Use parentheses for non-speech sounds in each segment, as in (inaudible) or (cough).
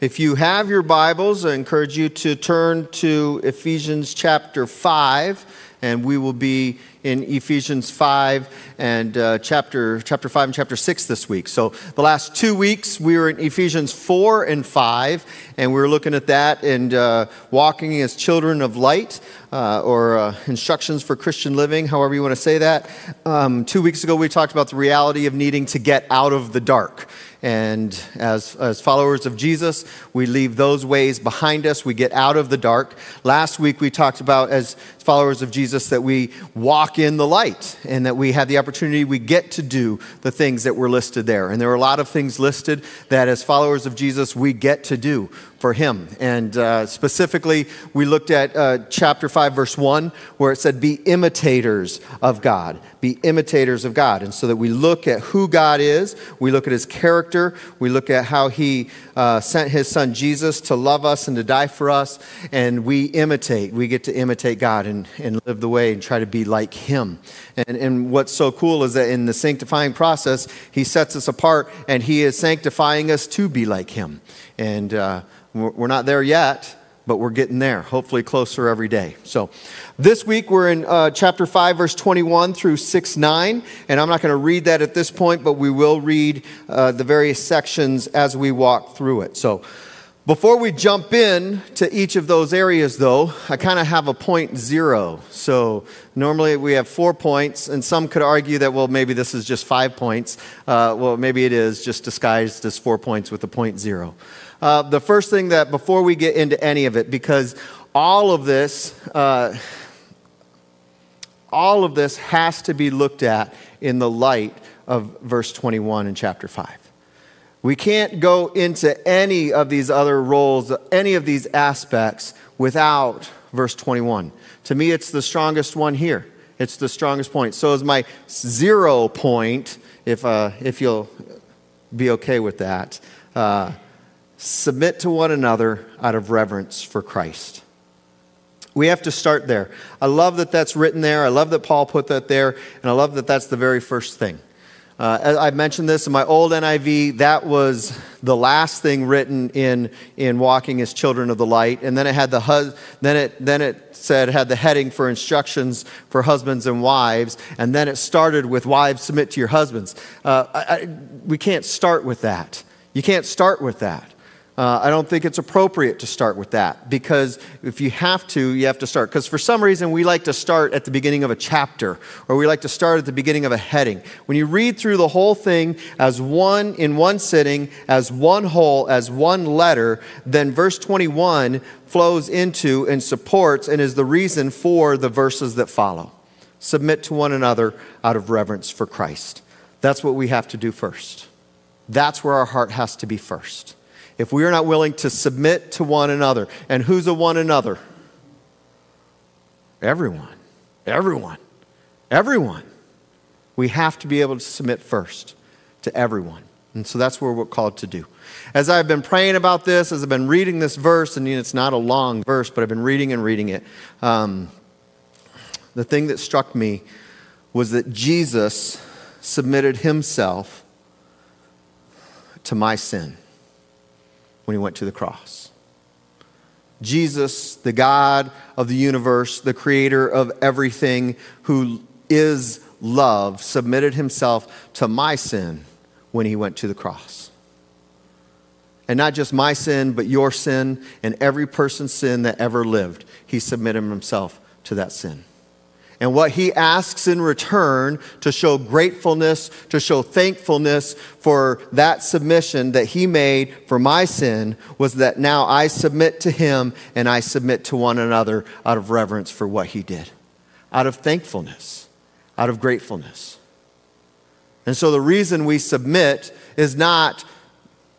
If you have your Bibles, I encourage you to turn to Ephesians chapter 5, and we will be in Ephesians 5 and uh, chapter, chapter 5 and chapter 6 this week. So, the last two weeks we were in Ephesians 4 and 5, and we were looking at that and uh, walking as children of light, uh, or uh, instructions for Christian living, however you want to say that. Um, two weeks ago we talked about the reality of needing to get out of the dark. And as, as followers of Jesus, we leave those ways behind us. We get out of the dark. Last week, we talked about, as followers of Jesus, that we walk in the light and that we have the opportunity, we get to do the things that were listed there. And there are a lot of things listed that, as followers of Jesus, we get to do for him. And uh, specifically, we looked at uh, chapter 5, verse 1, where it said, Be imitators of God. Be imitators of God. And so that we look at who God is, we look at his character, we look at how he uh, sent his son Jesus to love us and to die for us, and we imitate. We get to imitate God and, and live the way and try to be like him. And, and what's so cool is that in the sanctifying process, he sets us apart and he is sanctifying us to be like him. And uh, we're not there yet, but we're getting there, hopefully closer every day. So this week we're in uh, chapter 5, verse 21 through 6 9. And I'm not going to read that at this point, but we will read uh, the various sections as we walk through it. So before we jump in to each of those areas, though, I kind of have a point zero. So normally we have four points, and some could argue that, well, maybe this is just five points. Uh, well, maybe it is just disguised as four points with a point zero. Uh, the first thing that, before we get into any of it, because all of this, uh, all of this has to be looked at in the light of verse 21 in chapter 5. We can't go into any of these other roles, any of these aspects, without verse 21. To me, it's the strongest one here. It's the strongest point. So, as my zero point, if, uh, if you'll be okay with that, uh, submit to one another out of reverence for Christ. We have to start there. I love that that's written there. I love that Paul put that there. And I love that that's the very first thing. Uh, I mentioned this in my old NIV. That was the last thing written in, in Walking as Children of the Light. And then it had the hus- then it then it said had the heading for instructions for husbands and wives. And then it started with wives submit to your husbands. Uh, I, I, we can't start with that. You can't start with that. Uh, I don't think it's appropriate to start with that because if you have to, you have to start. Because for some reason, we like to start at the beginning of a chapter or we like to start at the beginning of a heading. When you read through the whole thing as one, in one sitting, as one whole, as one letter, then verse 21 flows into and supports and is the reason for the verses that follow. Submit to one another out of reverence for Christ. That's what we have to do first. That's where our heart has to be first if we are not willing to submit to one another, and who's a one another? Everyone. Everyone. Everyone. We have to be able to submit first to everyone. And so that's what we're called to do. As I've been praying about this, as I've been reading this verse, and it's not a long verse, but I've been reading and reading it, um, the thing that struck me was that Jesus submitted himself to my sin when he went to the cross. Jesus, the God of the universe, the creator of everything, who is love, submitted himself to my sin when he went to the cross. And not just my sin, but your sin and every person's sin that ever lived. He submitted himself to that sin. And what he asks in return to show gratefulness, to show thankfulness for that submission that he made for my sin was that now I submit to him and I submit to one another out of reverence for what he did, out of thankfulness, out of gratefulness. And so the reason we submit is not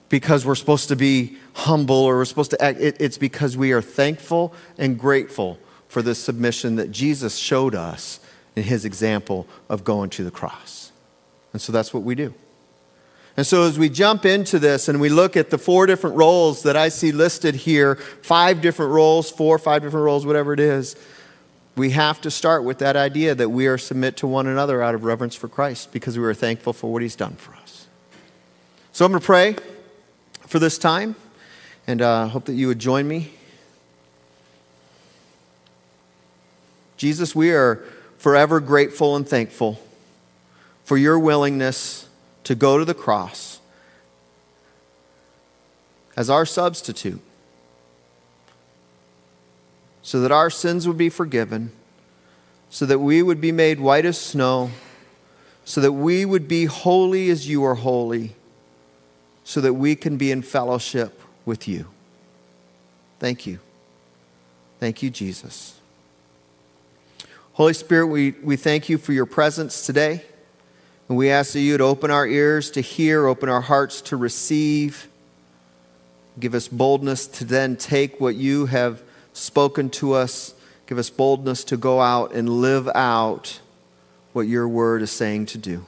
because we're supposed to be humble or we're supposed to act, it's because we are thankful and grateful for the submission that Jesus showed us in his example of going to the cross. And so that's what we do. And so, as we jump into this and we look at the four different roles that I see listed here five different roles, four, five different roles, whatever it is we have to start with that idea that we are submit to one another out of reverence for Christ because we are thankful for what he's done for us. So, I'm going to pray for this time. And I uh, hope that you would join me. Jesus, we are forever grateful and thankful for your willingness to go to the cross as our substitute so that our sins would be forgiven, so that we would be made white as snow, so that we would be holy as you are holy, so that we can be in fellowship with you. Thank you. Thank you, Jesus. Holy Spirit, we, we thank you for your presence today. And we ask that you would open our ears to hear, open our hearts to receive. Give us boldness to then take what you have spoken to us. Give us boldness to go out and live out what your word is saying to do.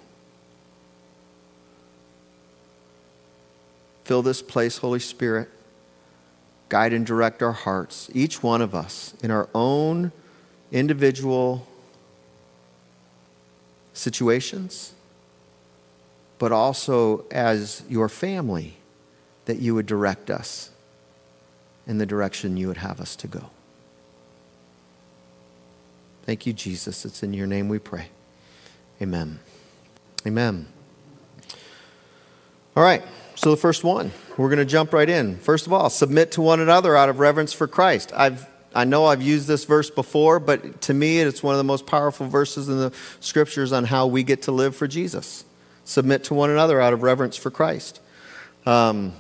Fill this place, Holy Spirit. Guide and direct our hearts, each one of us, in our own individual situations, but also as your family, that you would direct us in the direction you would have us to go. Thank you, Jesus. It's in your name we pray. Amen. Amen. All right, so the first one, we're going to jump right in. First of all, submit to one another out of reverence for Christ. I've I know I've used this verse before, but to me, it's one of the most powerful verses in the scriptures on how we get to live for Jesus. Submit to one another out of reverence for Christ. Um,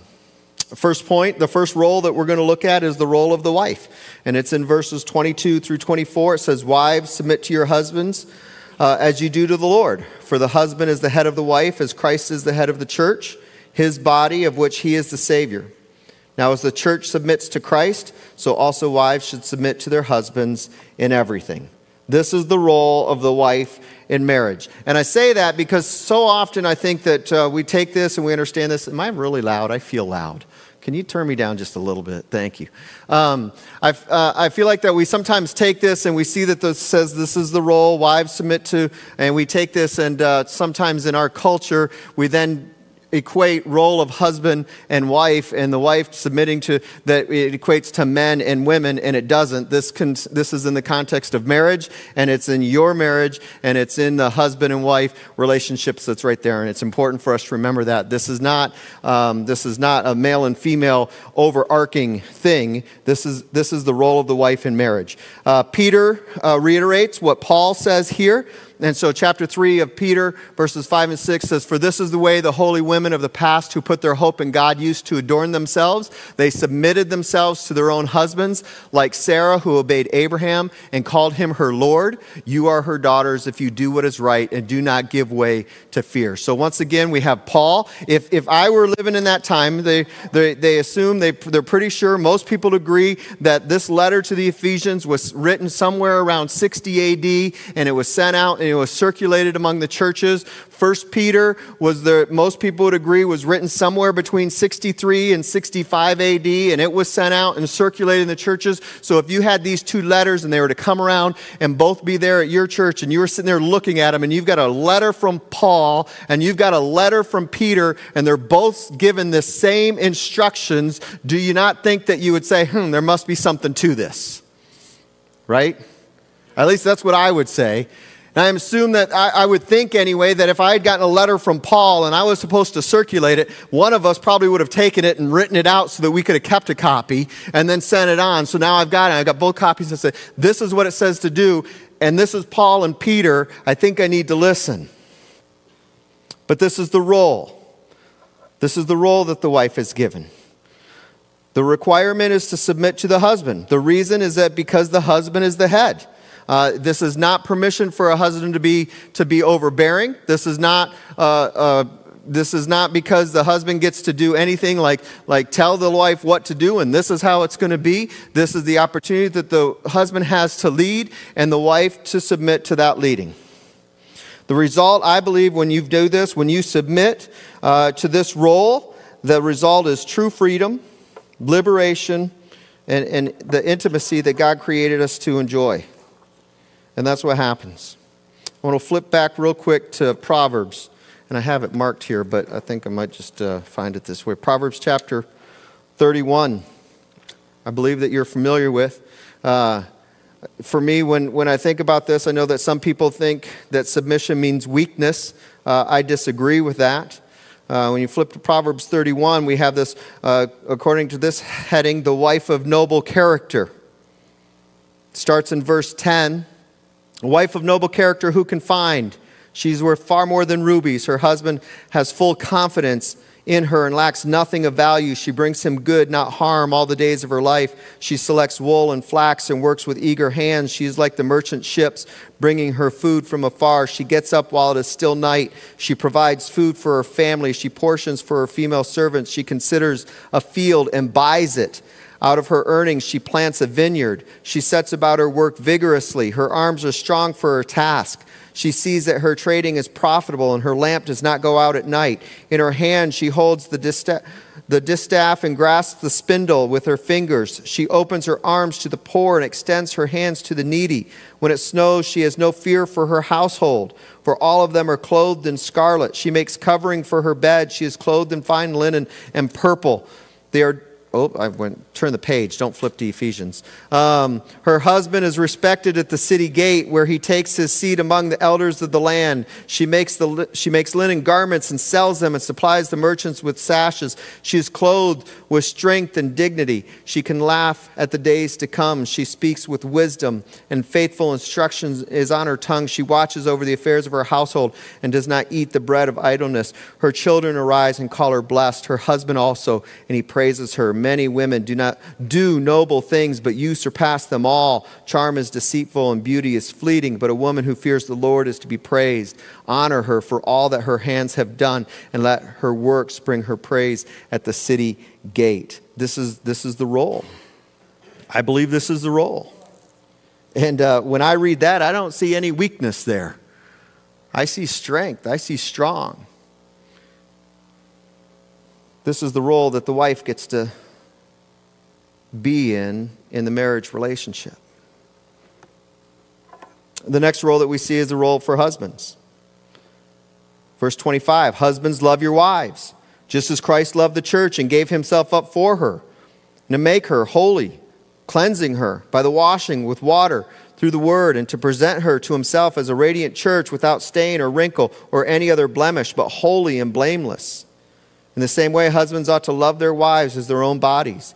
First point, the first role that we're going to look at is the role of the wife. And it's in verses 22 through 24. It says, Wives, submit to your husbands uh, as you do to the Lord. For the husband is the head of the wife, as Christ is the head of the church, his body, of which he is the Savior. Now, as the church submits to Christ, so also wives should submit to their husbands in everything. This is the role of the wife in marriage. And I say that because so often I think that uh, we take this and we understand this. Am I really loud? I feel loud. Can you turn me down just a little bit? Thank you. Um, I, uh, I feel like that we sometimes take this and we see that this says this is the role wives submit to, and we take this and uh, sometimes in our culture we then equate role of husband and wife and the wife submitting to that it equates to men and women and it doesn't. This con, this is in the context of marriage and it's in your marriage and it's in the husband and wife relationships that's right there. And it's important for us to remember that. This is not um, this is not a male and female overarching thing. This is this is the role of the wife in marriage. Uh, peter uh, reiterates what paul says here and so, chapter 3 of Peter, verses 5 and 6 says, For this is the way the holy women of the past who put their hope in God used to adorn themselves. They submitted themselves to their own husbands, like Sarah, who obeyed Abraham and called him her Lord. You are her daughters if you do what is right and do not give way to fear. So, once again, we have Paul. If, if I were living in that time, they, they, they assume, they, they're pretty sure, most people agree that this letter to the Ephesians was written somewhere around 60 AD and it was sent out it was circulated among the churches. First Peter was the most people would agree was written somewhere between 63 and 65 AD, and it was sent out and circulated in the churches. So if you had these two letters and they were to come around and both be there at your church, and you were sitting there looking at them, and you've got a letter from Paul and you've got a letter from Peter, and they're both given the same instructions, do you not think that you would say, hmm, there must be something to this? Right? At least that's what I would say. And I assume that I, I, would think anyway that if I had gotten a letter from Paul and I was supposed to circulate it, one of us probably would have taken it and written it out so that we could have kept a copy and then sent it on. So now I've got it. I've got both copies and said, this is what it says to do. And this is Paul and Peter. I think I need to listen. But this is the role. This is the role that the wife is given. The requirement is to submit to the husband. The reason is that because the husband is the head. Uh, this is not permission for a husband to be, to be overbearing. This is not. Uh, uh, this is not because the husband gets to do anything like, like tell the wife what to do and this is how it's going to be. This is the opportunity that the husband has to lead and the wife to submit to that leading. The result, I believe, when you do this, when you submit uh, to this role, the result is true freedom, liberation, and, and the intimacy that God created us to enjoy. And that's what happens. I want to flip back real quick to Proverbs. And I have it marked here, but I think I might just uh, find it this way. Proverbs chapter 31. I believe that you're familiar with. Uh, for me, when, when I think about this, I know that some people think that submission means weakness. Uh, I disagree with that. Uh, when you flip to Proverbs 31, we have this, uh, according to this heading, the wife of noble character. It starts in verse 10. A wife of noble character who can find? She's worth far more than rubies. Her husband has full confidence in her and lacks nothing of value. She brings him good, not harm, all the days of her life. She selects wool and flax and works with eager hands. She is like the merchant ships, bringing her food from afar. She gets up while it is still night. She provides food for her family. She portions for her female servants. She considers a field and buys it. Out of her earnings, she plants a vineyard. She sets about her work vigorously. Her arms are strong for her task. She sees that her trading is profitable and her lamp does not go out at night. In her hand, she holds the distaff, the distaff and grasps the spindle with her fingers. She opens her arms to the poor and extends her hands to the needy. When it snows, she has no fear for her household, for all of them are clothed in scarlet. She makes covering for her bed. She is clothed in fine linen and purple. They are Oh, I went, turn the page, don't flip to Ephesians. Um, her husband is respected at the city gate where he takes his seat among the elders of the land. She makes, the, she makes linen garments and sells them and supplies the merchants with sashes. She is clothed with strength and dignity. She can laugh at the days to come. She speaks with wisdom and faithful instructions is on her tongue. She watches over the affairs of her household and does not eat the bread of idleness. Her children arise and call her blessed, her husband also, and he praises her many women do not do noble things, but you surpass them all. Charm is deceitful and beauty is fleeting, but a woman who fears the Lord is to be praised. Honor her for all that her hands have done, and let her works bring her praise at the city gate. This is, this is the role. I believe this is the role. And uh, when I read that, I don't see any weakness there. I see strength, I see strong. This is the role that the wife gets to be in in the marriage relationship. The next role that we see is the role for husbands. Verse 25 Husbands, love your wives, just as Christ loved the church and gave himself up for her, and to make her holy, cleansing her by the washing with water through the word, and to present her to himself as a radiant church without stain or wrinkle or any other blemish, but holy and blameless. In the same way, husbands ought to love their wives as their own bodies.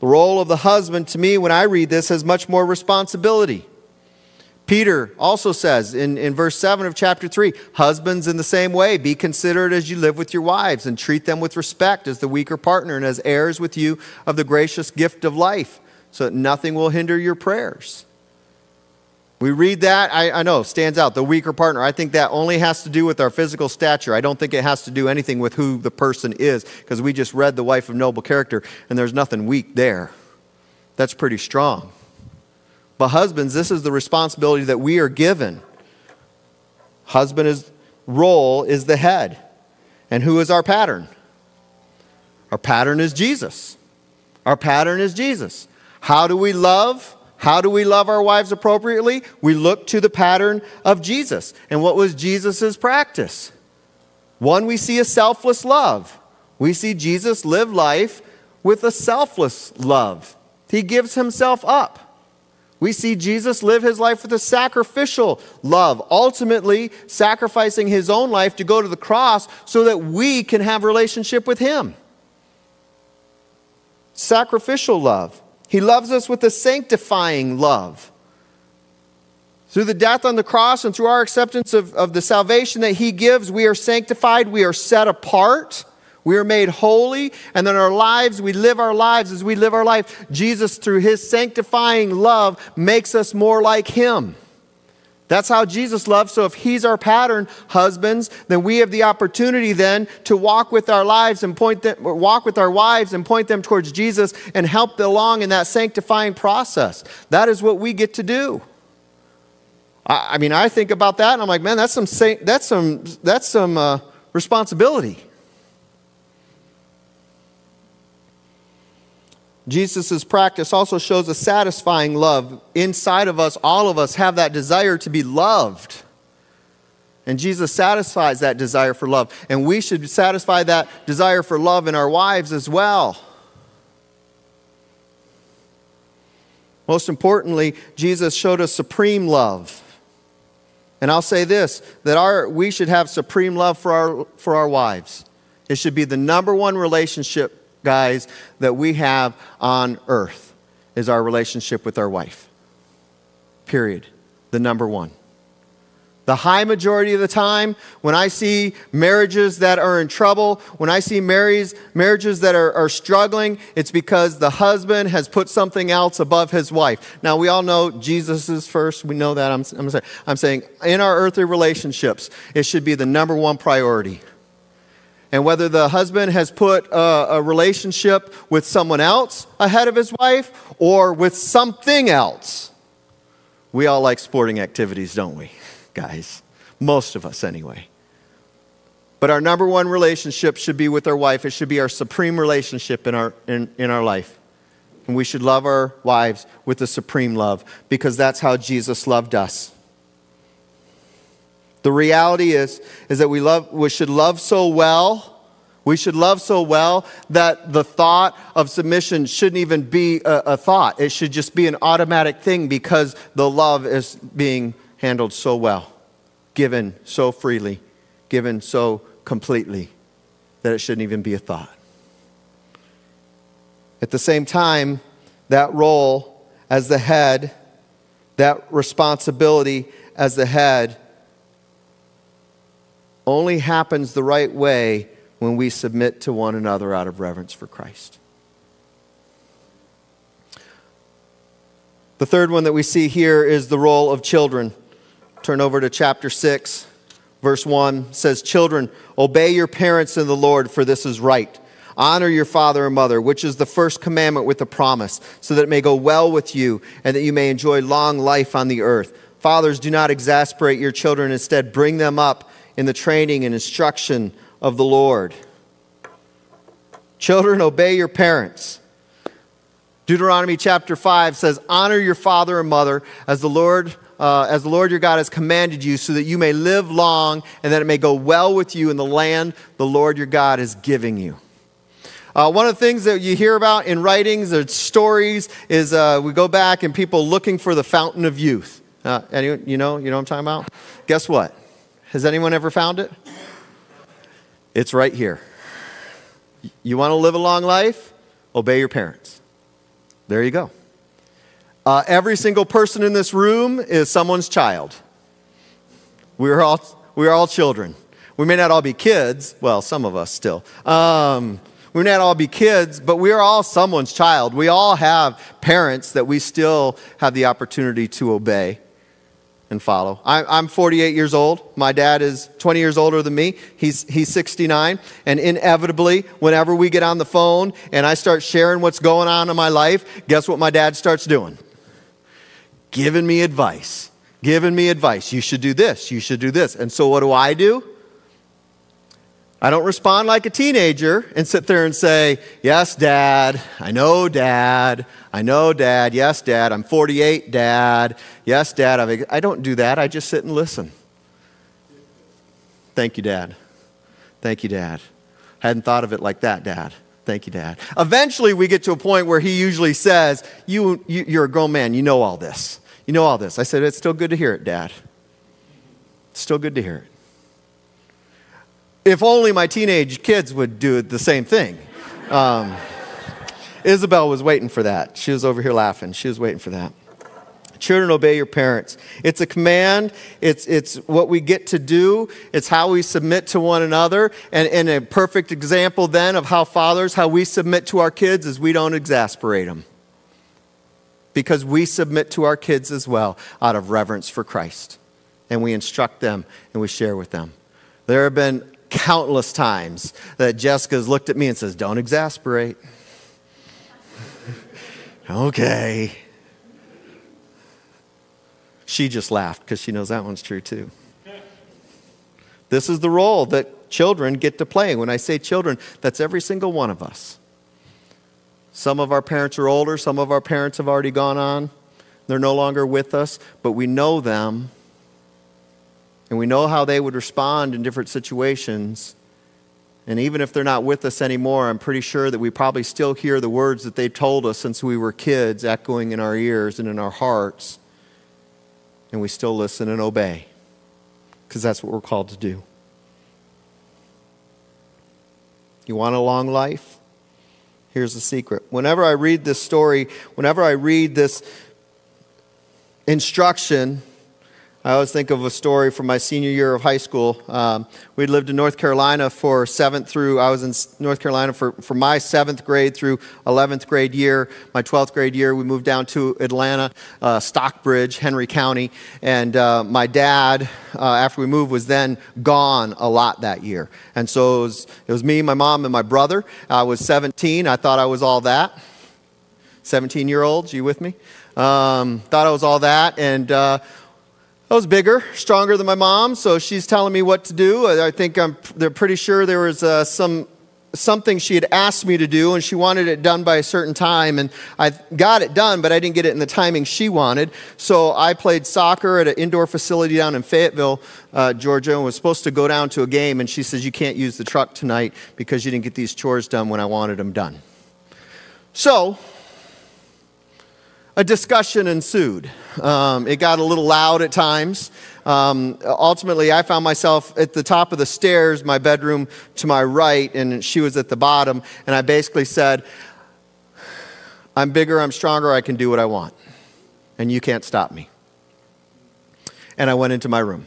The role of the husband, to me, when I read this, has much more responsibility. Peter also says in, in verse 7 of chapter 3 Husbands, in the same way, be considerate as you live with your wives and treat them with respect as the weaker partner and as heirs with you of the gracious gift of life, so that nothing will hinder your prayers. We read that, I, I, know, stands out, the weaker partner. I think that only has to do with our physical stature. I don't think it has to do anything with who the person is, because we just read the wife of noble character, and there's nothing weak there. That's pretty strong. But, husbands, this is the responsibility that we are given. Husband's role is the head. And who is our pattern? Our pattern is Jesus. Our pattern is Jesus. How do we love? How do we love our wives appropriately? We look to the pattern of Jesus. And what was Jesus' practice? One, we see a selfless love. We see Jesus live life with a selfless love. He gives himself up. We see Jesus live his life with a sacrificial love, ultimately sacrificing his own life to go to the cross so that we can have relationship with him. Sacrificial love. He loves us with a sanctifying love. Through the death on the cross and through our acceptance of, of the salvation that He gives, we are sanctified, we are set apart, we are made holy, and then our lives, we live our lives as we live our life. Jesus, through His sanctifying love, makes us more like Him. That's how Jesus loved. So if he's our pattern, husbands, then we have the opportunity then to walk with our lives and point them, walk with our wives and point them towards Jesus and help them along in that sanctifying process. That is what we get to do. I, I mean, I think about that and I'm like, man, that's some that's some that's some uh, responsibility. Jesus' practice also shows a satisfying love. Inside of us, all of us have that desire to be loved. And Jesus satisfies that desire for love. And we should satisfy that desire for love in our wives as well. Most importantly, Jesus showed us supreme love. And I'll say this that our, we should have supreme love for our, for our wives. It should be the number one relationship guys, that we have on earth is our relationship with our wife. Period. The number one. The high majority of the time, when I see marriages that are in trouble, when I see marries, marriages that are, are struggling, it's because the husband has put something else above his wife. Now, we all know Jesus is first. We know that. I'm, I'm, saying, I'm saying in our earthly relationships, it should be the number one priority and whether the husband has put a, a, relationship with someone else ahead of his wife or with something else. We all like sporting activities, don't we, (laughs) guys? Most of us, anyway. But our number one relationship should be with our wife. It should be our supreme relationship in our, in, in our life. And we should love our wives with the supreme love because that's how Jesus loved us. The reality is, is that we, love, we should love so well, we should love so well that the thought of submission shouldn't even be a, a thought. It should just be an automatic thing because the love is being handled so well, given so freely, given so completely that it shouldn't even be a thought. At the same time, that role as the head, that responsibility as the head, only happens the right way when we submit to one another out of reverence for Christ. The third one that we see here is the role of children. Turn over to chapter 6, verse 1 says, Children, obey your parents in the Lord, for this is right. Honor your father and mother, which is the first commandment with a promise, so that it may go well with you and that you may enjoy long life on the earth. Fathers, do not exasperate your children. Instead, bring them up in the training and instruction of the Lord. Children, obey your parents. Deuteronomy chapter 5 says, Honor your father and mother as the Lord. Uh, as the Lord your God has commanded you, so that you may live long and that it may go well with you in the land the Lord your God is giving you. Uh, one of the things that you hear about in writings or stories is uh, we go back and people looking for the fountain of youth. Uh, anyone, you know, you know what I'm talking about? Guess what? Has anyone ever found it? It's right here. You want to live a long life? Obey your parents. There you go. Uh, every single person in this room is someone's child. We're all, we're all children. We may not all be kids. Well, some of us still. Um, we may not all be kids, but we are all someone's child. We all have parents that we still have the opportunity to obey and follow. I, am 48 years old. My dad is 20 years older than me. He's, he's 69. And inevitably, whenever we get on the phone and I start sharing what's going on in my life, guess what my dad starts doing? Giving me advice. Giving me advice. You should do this. You should do this. And so what do I do? I don't respond like a teenager and sit there and say, Yes, Dad. I know, Dad. I know, Dad. Yes, Dad. I'm 48, Dad. Yes, Dad. I don't do that. I just sit and listen. Thank you, Dad. Thank you, Dad. I Hadn't thought of it like that, Dad. Thank you, Dad. Eventually, we get to a point where he usually says, you, you, You're a grown man. You know all this. You know all this. I said, It's still good to hear it, Dad. It's still good to hear it. If only my teenage kids would do the same thing. Um, Isabel was waiting for that. She was over here laughing. She was waiting for that. Children, obey your parents. It's a command. It's, it's what we get to do. It's how we submit to one another. And, and a perfect example then of how fathers, how we submit to our kids is we don't exasperate them. Because we submit to our kids as well out of reverence for Christ. and we instruct them and we share with them. There have been countless times that Jessica's looked at me and says, Don't exasperate. okay. She just laughed because she knows that one's true too. This is the role that children get to play. When I say children, that's every single one of us. Some of our parents are older, some of our parents have already gone on. They're no longer with us, but we know them and we know how they would respond in different situations. And even if they're not with us anymore, I'm pretty sure that we probably still hear the words that they told us since we were kids echoing in our ears and in our hearts. And we still listen and obey because that's what we're called to do. You want a long life? Here's the secret. Whenever I read this story, whenever I read this instruction, I always think of a story from my senior year of high school. Um, we lived in North Carolina for seventh through, I was in North Carolina for, for my seventh grade through 11th grade year. My 12th grade year, we moved down to Atlanta, uh, Stockbridge, Henry County. And uh, my dad, uh, after we moved, was then gone a lot that year. And so it was, it was me, my mom, and my brother. I was 17. I thought I was all that. 17 year olds, you with me? Um, thought I was all that. And uh, I was bigger, stronger than my mom, so she's telling me what to do. I think I'm, they're pretty sure there was uh, some something she had asked me to do, and she wanted it done by a certain time, and I got it done, but I didn't get it in the timing she wanted. So I played soccer at an indoor facility down in Fayetteville, uh, Georgia, and was supposed to go down to a game, and she says, "You can't use the truck tonight because you didn't get these chores done when I wanted them done." So a discussion ensued. Um, it got a little loud at times. Um, ultimately, I found myself at the top of the stairs, my bedroom to my right, and she was at the bottom. And I basically said, I'm bigger, I'm stronger, I can do what I want. And you can't stop me. And I went into my room.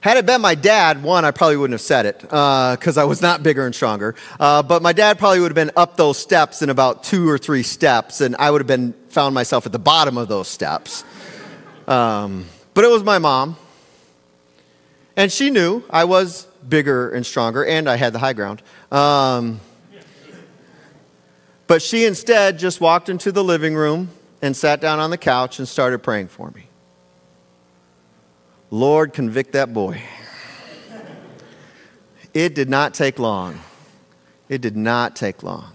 Had it been my dad, one, I probably wouldn't have said it because uh, I was not bigger and stronger. Uh, but my dad probably would have been up those steps in about two or three steps, and I would have been found myself at the bottom of those steps. Um, but it was my mom, and she knew I was bigger and stronger, and I had the high ground. Um, but she instead just walked into the living room and sat down on the couch and started praying for me. Lord, convict that boy. It did not take long. It did not take long.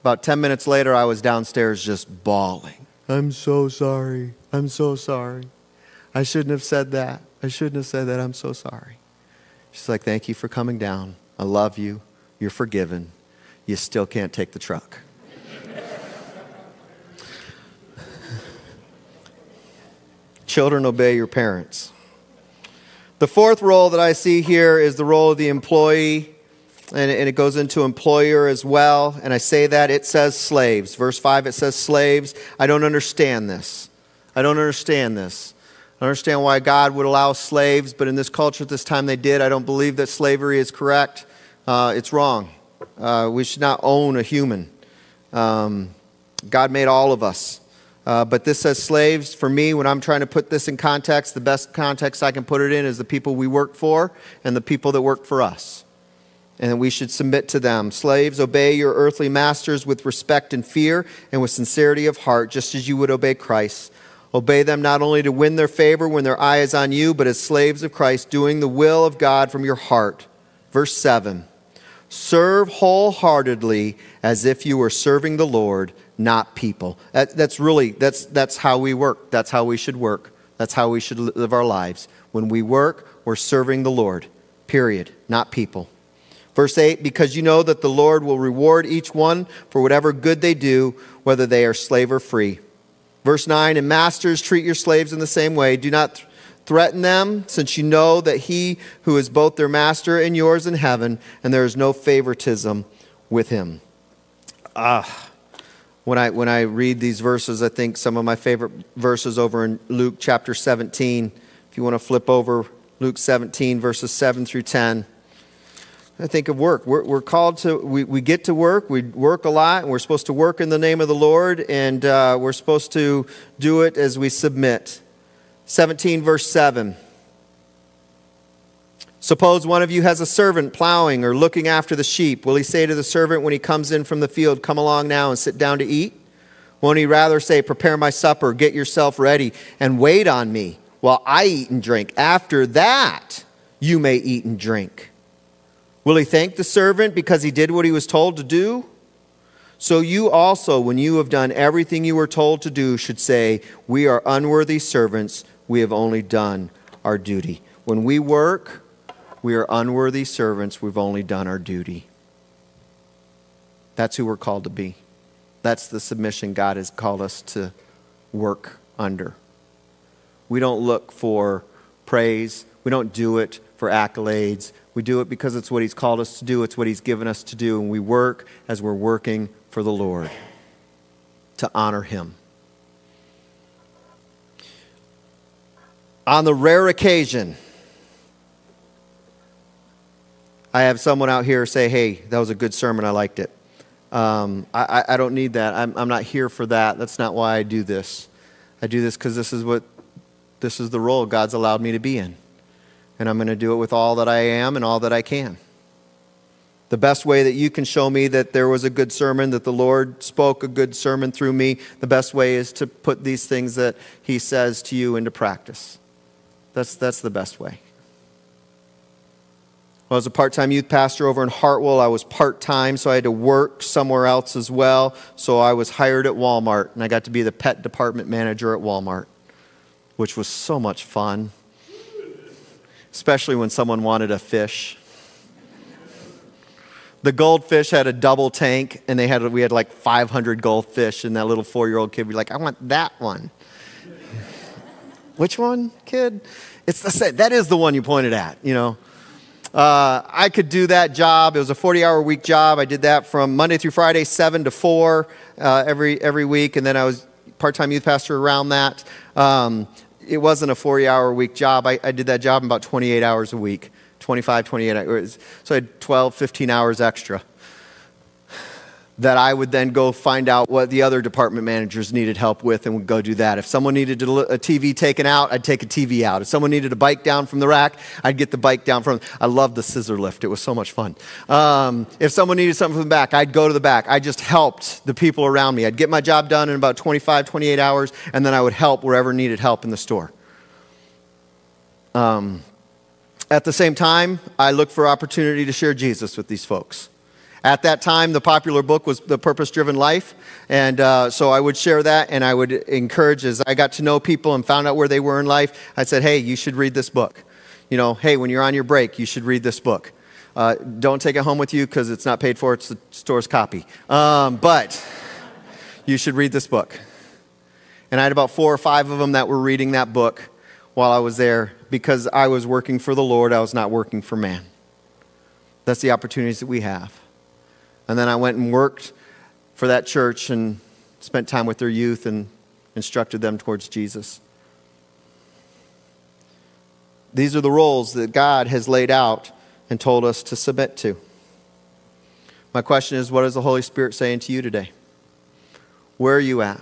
About 10 minutes later, I was downstairs just bawling. I'm so sorry. I'm so sorry. I shouldn't have said that. I shouldn't have said that. I'm so sorry. She's like, Thank you for coming down. I love you. You're forgiven. You still can't take the truck. Children, obey your parents. The fourth role that I see here is the role of the employee, and, it goes into employer as well. And I say that it says slaves. Verse 5, it says slaves. I don't understand this. I don't understand this. I understand why God would allow slaves, but in this culture at this time they did. I don't believe that slavery is correct. Uh, it's wrong. Uh, we should not own a human. Um, God made all of us. Uh, but this says slaves. For me, when I'm trying to put this in context, the best context I can put it in is the people we work for and the people that work for us. And we should submit to them. Slaves, obey your earthly masters with respect and fear and with sincerity of heart, just as you would obey Christ. Obey them not only to win their favor when their eye is on you, but as slaves of Christ, doing the will of God from your heart. Verse 7 Serve wholeheartedly as if you were serving the Lord not people. That, that's really, that's, that's how we work. That's how we should work. That's how we should live our lives. When we work, we're serving the Lord, period, not people. Verse 8, because you know that the Lord will reward each one for whatever good they do, whether they are slave or free. Verse 9, and masters, treat your slaves in the same way. Do not th- threaten them, since you know that he who is both their master and yours in heaven, and there is no favoritism with him. Ah when I, when I read these verses, I think some of my favorite verses over in Luke chapter 17. If you want to flip over Luke 17, verses 7 through 10. I think of work. We're, we're called to, we, we get to work, we work a lot, and we're supposed to work in the name of the Lord, and uh, we're supposed to do it as we submit. 17, verse 7. Suppose one of you has a servant plowing or looking after the sheep. Will he say to the servant when he comes in from the field, Come along now and sit down to eat? Won't he rather say, Prepare my supper, get yourself ready, and wait on me while I eat and drink? After that, you may eat and drink. Will he thank the servant because he did what he was told to do? So you also, when you have done everything you were told to do, should say, We are unworthy servants, we have only done our duty. When we work, we are unworthy servants, we've only done our duty. That's who we're called to be. That's the submission God has called us to work under. We don't look for praise, we don't do it for accolades. We do it because it's what He's called us to do, it's what He's given us to do, and we work as we're working for the Lord to honor Him. On the rare occasion, I have someone out here say, hey, that was a good sermon, I liked it. Um, I, I, don't need that. I'm, I'm not here for that. That's not why I do this. I do this because this is what this is the role God's allowed me to be in. And I'm going to do it with all that I am and all that I can. The best way that you can show me that there was a good sermon, that the Lord spoke a good sermon through me, the best way is to put these things that He says to you into practice. That's, that's the best way. I was a part time youth pastor over in Hartwell. I was part time, so I had to work somewhere else as well. So I was hired at Walmart, and I got to be the pet department manager at Walmart, which was so much fun, especially when someone wanted a fish. The goldfish had a double tank, and they had we had like 500 goldfish, and that little four-year-old kid would be like, "I want that one." Which one, kid? It's the that is the one you pointed at, you know. Uh, I could do that job. It was a 40 hour week job. I did that from Monday through Friday, 7 to 4 uh, every, every week. And then I was part time youth pastor around that. Um, it wasn't a 40 hour week job. I, I, did that job in about 28 hours a week 25, 28 hours. So I had 12, 15 hours extra that I would then go find out what the other department managers needed help with and would go do that. If someone needed a TV taken out, I'd take a TV out. If someone needed a bike down from the rack, I'd get the bike down from. I loved the scissor lift. It was so much fun. Um, if someone needed something from the back, I'd go to the back. I just helped the people around me. I'd get my job done in about 25, 28 hours, and then I would help wherever needed help in the store. Um, at the same time, I look for opportunity to share Jesus with these folks. At that time, the popular book was The Purpose Driven Life. And uh, so I would share that and I would encourage as I got to know people and found out where they were in life, I said, hey, you should read this book. You know, hey, when you're on your break, you should read this book. Uh, don't take it home with you because it's not paid for, it's the store's copy. Um, but you should read this book. And I had about four or five of them that were reading that book while I was there because I was working for the Lord, I was not working for man. That's the opportunities that we have. And then I went and worked for that church and spent time with their youth and instructed them towards Jesus. These are the roles that God has laid out and told us to submit to. My question is what is the Holy Spirit saying to you today? Where are you at?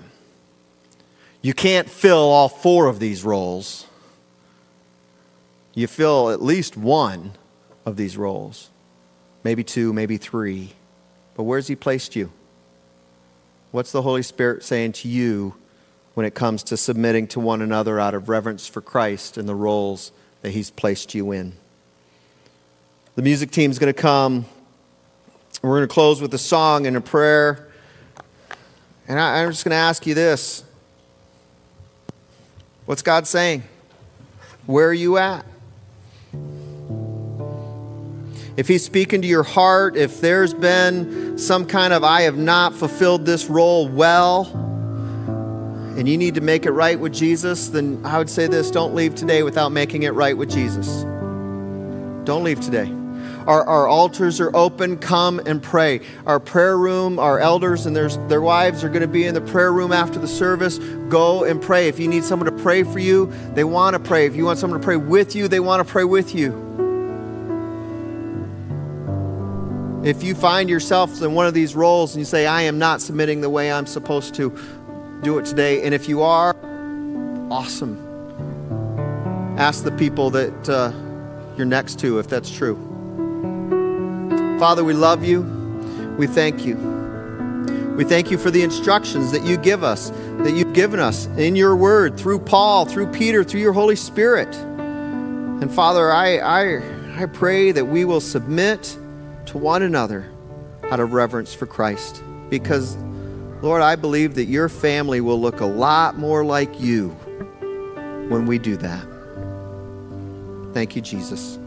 You can't fill all four of these roles. You fill at least one of these roles, maybe two, maybe three. But where's He placed you? What's the Holy Spirit saying to you when it comes to submitting to one another out of reverence for Christ and the roles that He's placed you in? The music team's going to come. We're going to close with a song and a prayer. And I, I'm just going to ask you this What's God saying? Where are you at? If He's speaking to your heart, if there's been some kind of, I have not fulfilled this role well, and you need to make it right with Jesus, then I would say this don't leave today without making it right with Jesus. Don't leave today. Our, our altars are open. Come and pray. Our prayer room, our elders and their, their wives are going to be in the prayer room after the service. Go and pray. If you need someone to pray for you, they want to pray. If you want someone to pray with you, they want to pray with you. If you find yourself in one of these roles and you say, I am not submitting the way I'm supposed to, do it today. And if you are, awesome. Ask the people that uh, you're next to if that's true. Father, we love you. We thank you. We thank you for the instructions that you give us, that you've given us in your word through Paul, through Peter, through your Holy Spirit. And Father, I, I, I pray that we will submit to one another out of reverence for Christ. Because, Lord, I believe that your family will look a lot more like you when we do that. Thank you, Jesus.